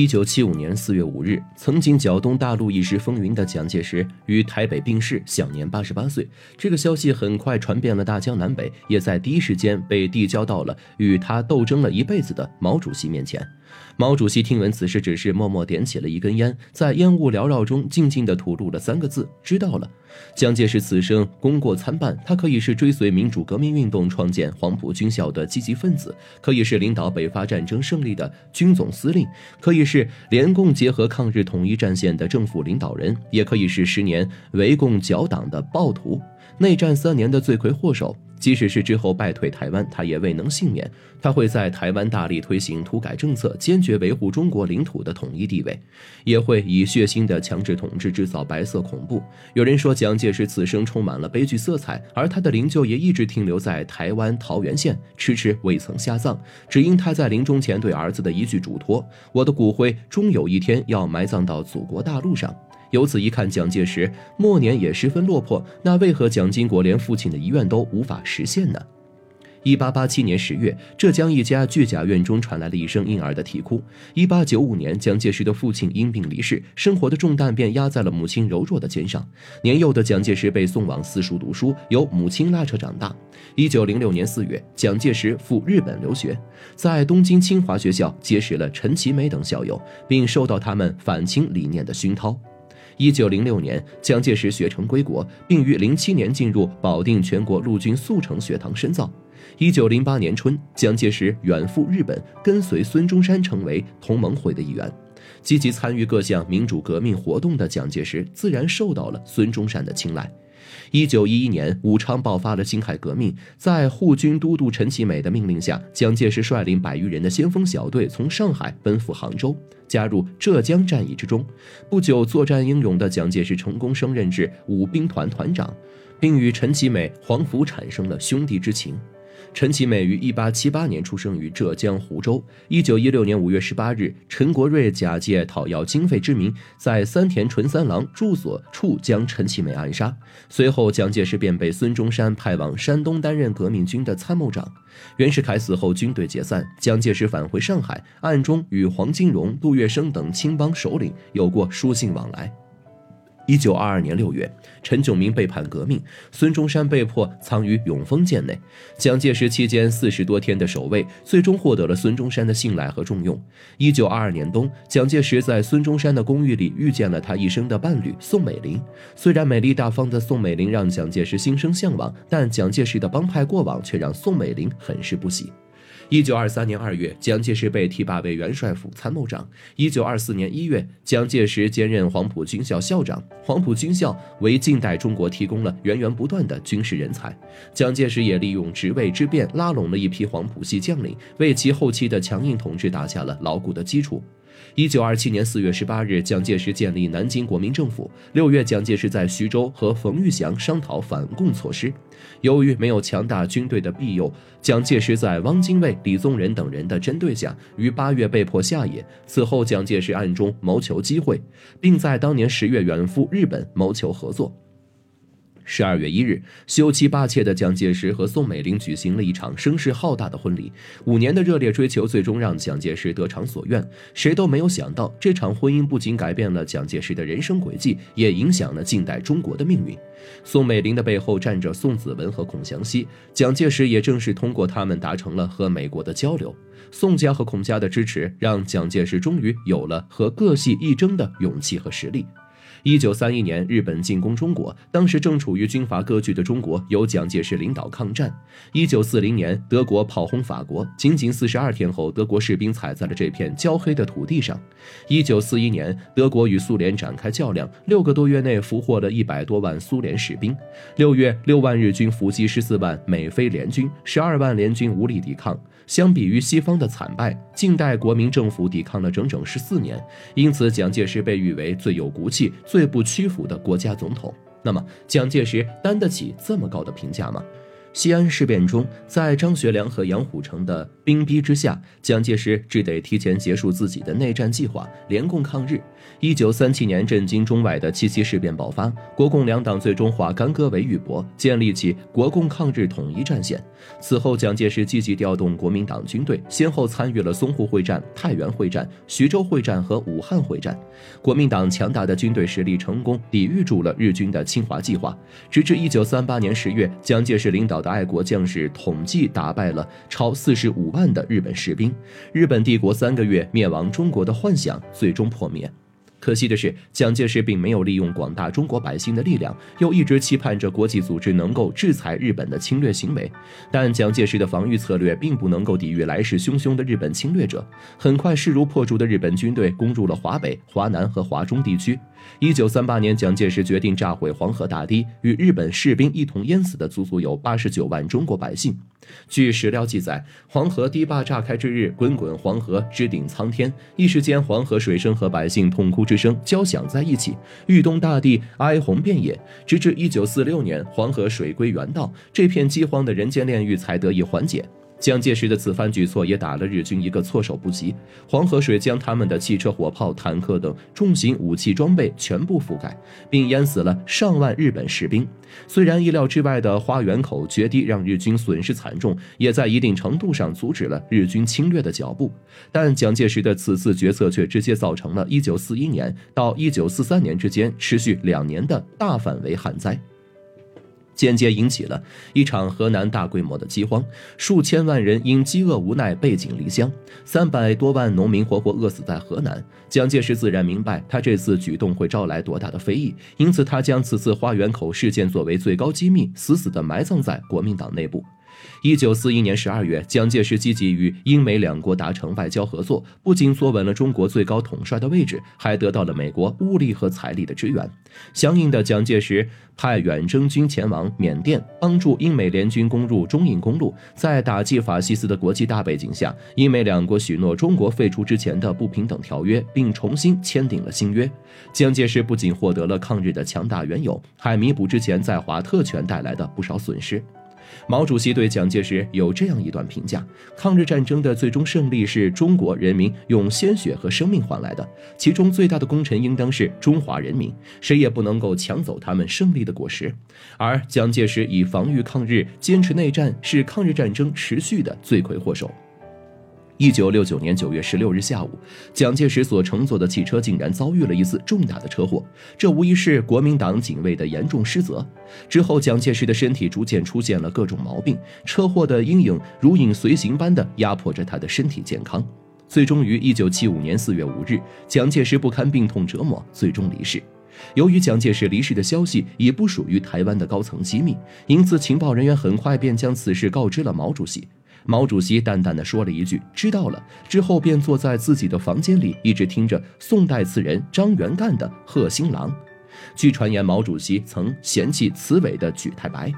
一九七五年四月五日，曾经搅动大陆一时风云的蒋介石于台北病逝，享年八十八岁。这个消息很快传遍了大江南北，也在第一时间被递交到了与他斗争了一辈子的毛主席面前。毛主席听闻此事，只是默默点起了一根烟，在烟雾缭绕中，静静地吐露了三个字：“知道了。”蒋介石此生功过参半，他可以是追随民主革命运动创建黄埔军校的积极分子，可以是领导北伐战争胜利的军总司令，可以是联共结合抗日统一战线的政府领导人，也可以是十年围共剿党的暴徒，内战三年的罪魁祸首。即使是之后败退台湾，他也未能幸免。他会在台湾大力推行土改政策，坚决维护中国领土的统一地位，也会以血腥的强制统治制造白色恐怖。有人说蒋介石此生充满了悲剧色彩，而他的灵柩也一直停留在台湾桃园县，迟迟未曾下葬，只因他在临终前对儿子的一句嘱托：“我的骨灰终有一天要埋葬到祖国大陆上。”由此一看，蒋介石末年也十分落魄。那为何蒋经国连父亲的遗愿都无法实现呢？一八八七年十月，浙江一家巨甲院中传来了一声婴儿的啼哭。一八九五年，蒋介石的父亲因病离世，生活的重担便压在了母亲柔弱的肩上。年幼的蒋介石被送往私塾读书，由母亲拉扯长大。一九零六年四月，蒋介石赴日本留学，在东京清华学校结识了陈其美等校友，并受到他们反清理念的熏陶。一九零六年，蒋介石学成归国，并于零七年进入保定全国陆军速成学堂深造。一九零八年春，蒋介石远赴日本，跟随孙中山成为同盟会的一员。积极参与各项民主革命活动的蒋介石，自然受到了孙中山的青睐。一九一一年，武昌爆发了辛亥革命，在护军都督陈其美的命令下，蒋介石率领百余人的先锋小队从上海奔赴杭州，加入浙江战役之中。不久，作战英勇的蒋介石成功升任至五兵团团长，并与陈其美、黄福产生了兄弟之情。陈其美于一八七八年出生于浙江湖州。一九一六年五月十八日，陈国瑞假借讨要经费之名，在三田纯三郎住所处将陈其美暗杀。随后，蒋介石便被孙中山派往山东担任革命军的参谋长。袁世凯死后，军队解散，蒋介石返回上海，暗中与黄金荣、杜月笙等青帮首领有过书信往来。一九二二年六月，陈炯明背叛革命，孙中山被迫藏于永丰舰内。蒋介石期间四十多天的守卫，最终获得了孙中山的信赖和重用。一九二二年冬，蒋介石在孙中山的公寓里遇见了他一生的伴侣宋美龄。虽然美丽大方的宋美龄让蒋介石心生向往，但蒋介石的帮派过往却让宋美龄很是不喜。一九二三年二月，蒋介石被提拔为元帅府参谋长。一九二四年一月，蒋介石兼任黄埔军校校长。黄埔军校为近代中国提供了源源不断的军事人才。蒋介石也利用职位之便，拉拢了一批黄埔系将领，为其后期的强硬统治打下了牢固的基础。一九二七年四月十八日，蒋介石建立南京国民政府。六月，蒋介石在徐州和冯玉祥商讨反共措施。由于没有强大军队的庇佑，蒋介石在汪精卫、李宗仁等人的针对下，于八月被迫下野。此后，蒋介石暗中谋求机会，并在当年十月远赴日本谋求合作。十二月一日，羞妻霸妾的蒋介石和宋美龄举行了一场声势浩大的婚礼。五年的热烈追求，最终让蒋介石得偿所愿。谁都没有想到，这场婚姻不仅改变了蒋介石的人生轨迹，也影响了近代中国的命运。宋美龄的背后站着宋子文和孔祥熙，蒋介石也正是通过他们达成了和美国的交流。宋家和孔家的支持，让蒋介石终于有了和各系一争的勇气和实力。一九三一年，日本进攻中国，当时正处于军阀割据的中国，由蒋介石领导抗战。一九四零年，德国炮轰法国，仅仅四十二天后，德国士兵踩在了这片焦黑的土地上。一九四一年，德国与苏联展开较量，六个多月内俘获了一百多万苏联士兵。六月，六万日军伏击十四万美菲联军，十二万联军无力抵抗。相比于西方的惨败，近代国民政府抵抗了整整十四年，因此蒋介石被誉为最有骨气、最不屈服的国家总统。那么，蒋介石担得起这么高的评价吗？西安事变中，在张学良和杨虎城的兵逼之下，蒋介石只得提前结束自己的内战计划，联共抗日。一九三七年，震惊中外的七七事变爆发，国共两党最终化干戈为玉帛，建立起国共抗日统一战线。此后，蒋介石积极调动国民党军队，先后参与了淞沪会战、太原会战、徐州会战和武汉会战。国民党强大的军队实力成功抵御住了日军的侵华计划。直至一九三八年十月，蒋介石领导的爱国将士统计打败了超四十五万的日本士兵，日本帝国三个月灭亡中国的幻想最终破灭。可惜的是，蒋介石并没有利用广大中国百姓的力量，又一直期盼着国际组织能够制裁日本的侵略行为。但蒋介石的防御策略并不能够抵御来势汹汹的日本侵略者。很快，势如破竹的日本军队攻入了华北、华南和华中地区。一九三八年，蒋介石决定炸毁黄河大堤，与日本士兵一同淹死的足足有八十九万中国百姓。据史料记载，黄河堤坝炸开之日，滚滚黄河直顶苍天，一时间黄河水声和百姓痛哭之声交响在一起，豫东大地哀鸿遍野。直至一九四六年，黄河水归原道，这片饥荒的人间炼狱才得以缓解。蒋介石的此番举措也打了日军一个措手不及。黄河水将他们的汽车、火炮、坦克等重型武器装备全部覆盖，并淹死了上万日本士兵。虽然意料之外的花园口决堤让日军损失惨重，也在一定程度上阻止了日军侵略的脚步，但蒋介石的此次决策却直接造成了1941年到1943年之间持续两年的大范围旱灾。间接引起了一场河南大规模的饥荒，数千万人因饥饿无奈背井离乡，三百多万农民活活饿死在河南。蒋介石自然明白他这次举动会招来多大的非议，因此他将此次花园口事件作为最高机密，死死地埋葬在国民党内部。一九四一年十二月，蒋介石积极与英美两国达成外交合作，不仅坐稳了中国最高统帅的位置，还得到了美国物力和财力的支援。相应的，蒋介石派远征军前往缅甸，帮助英美联军攻入中印公路。在打击法西斯的国际大背景下，英美两国许诺中国废除之前的不平等条约，并重新签订了新约。蒋介石不仅获得了抗日的强大援有，还弥补之前在华特权带来的不少损失。毛主席对蒋介石有这样一段评价：抗日战争的最终胜利是中国人民用鲜血和生命换来的，其中最大的功臣应当是中华人民，谁也不能够抢走他们胜利的果实。而蒋介石以防御抗日、坚持内战，是抗日战争持续的罪魁祸首。一九六九年九月十六日下午，蒋介石所乘坐的汽车竟然遭遇了一次重大的车祸，这无疑是国民党警卫的严重失责。之后，蒋介石的身体逐渐出现了各种毛病，车祸的阴影如影随形般的压迫着他的身体健康。最终于一九七五年四月五日，蒋介石不堪病痛折磨，最终离世。由于蒋介石离世的消息已不属于台湾的高层机密，因此情报人员很快便将此事告知了毛主席。毛主席淡淡的说了一句“知道了”，之后便坐在自己的房间里，一直听着宋代词人张元干的《贺新郎》。据传言，毛主席曾嫌弃词尾的举太白，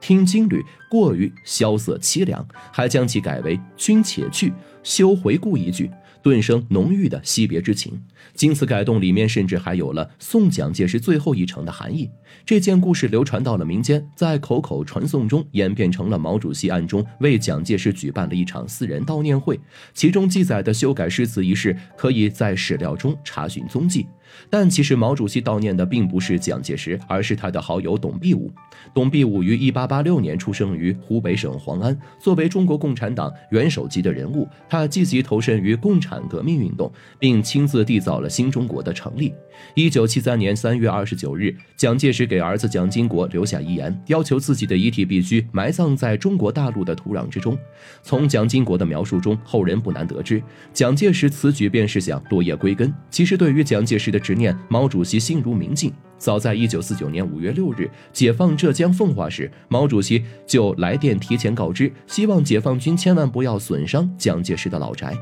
听金缕过于萧瑟凄凉，还将其改为“君且去，休回顾”一句。顿生浓郁的惜别之情，经此改动，里面甚至还有了送蒋介石最后一程的含义。这件故事流传到了民间，在口口传颂中演变成了毛主席暗中为蒋介石举办了一场私人悼念会，其中记载的修改诗词一事，可以在史料中查询踪迹。但其实毛主席悼念的并不是蒋介石，而是他的好友董必武。董必武于1886年出生于湖北省黄安，作为中国共产党元首级的人物，他积极投身于共产革命运动，并亲自缔造了新中国的成立。1973年3月29日，蒋介石给儿子蒋经国留下遗言，要求自己的遗体必须埋葬在中国大陆的土壤之中。从蒋经国的描述中，后人不难得知，蒋介石此举便是想落叶归根。其实，对于蒋介石的执念，毛主席心如明镜。早在一九四九年五月六日解放浙江奉化时，毛主席就来电提前告知，希望解放军千万不要损伤蒋介石的老宅。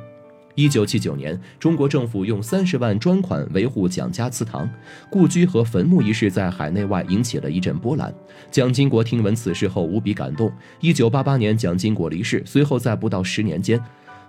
一九七九年，中国政府用三十万专款维护蒋家祠堂、故居和坟墓一事，在海内外引起了一阵波澜。蒋经国听闻此事后无比感动。一九八八年，蒋经国离世，随后在不到十年间。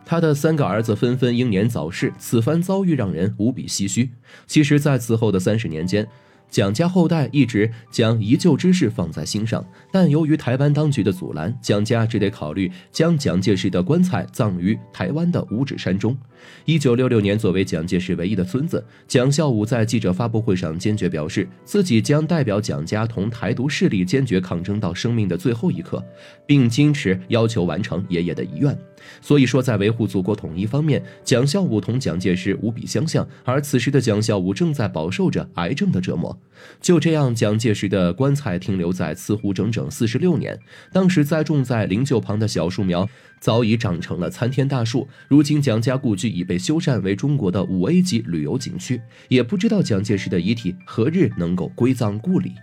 他的三个儿子纷纷英年早逝，此番遭遇让人无比唏嘘。其实，在此后的三十年间，蒋家后代一直将遗旧之事放在心上，但由于台湾当局的阻拦，蒋家只得考虑将蒋介石的棺材葬于台湾的五指山中。一九六六年，作为蒋介石唯一的孙子，蒋孝武在记者发布会上坚决表示，自己将代表蒋家同台独势力坚决抗争到生命的最后一刻，并坚持要求完成爷爷的遗愿。所以说，在维护祖国统一方面，蒋孝武同蒋介石无比相像。而此时的蒋孝武正在饱受着癌症的折磨。就这样，蒋介石的棺材停留在慈湖整整四十六年。当时栽种在灵柩旁的小树苗早已长成了参天大树。如今，蒋家故居已被修缮为中国的五 A 级旅游景区，也不知道蒋介石的遗体何日能够归葬故里。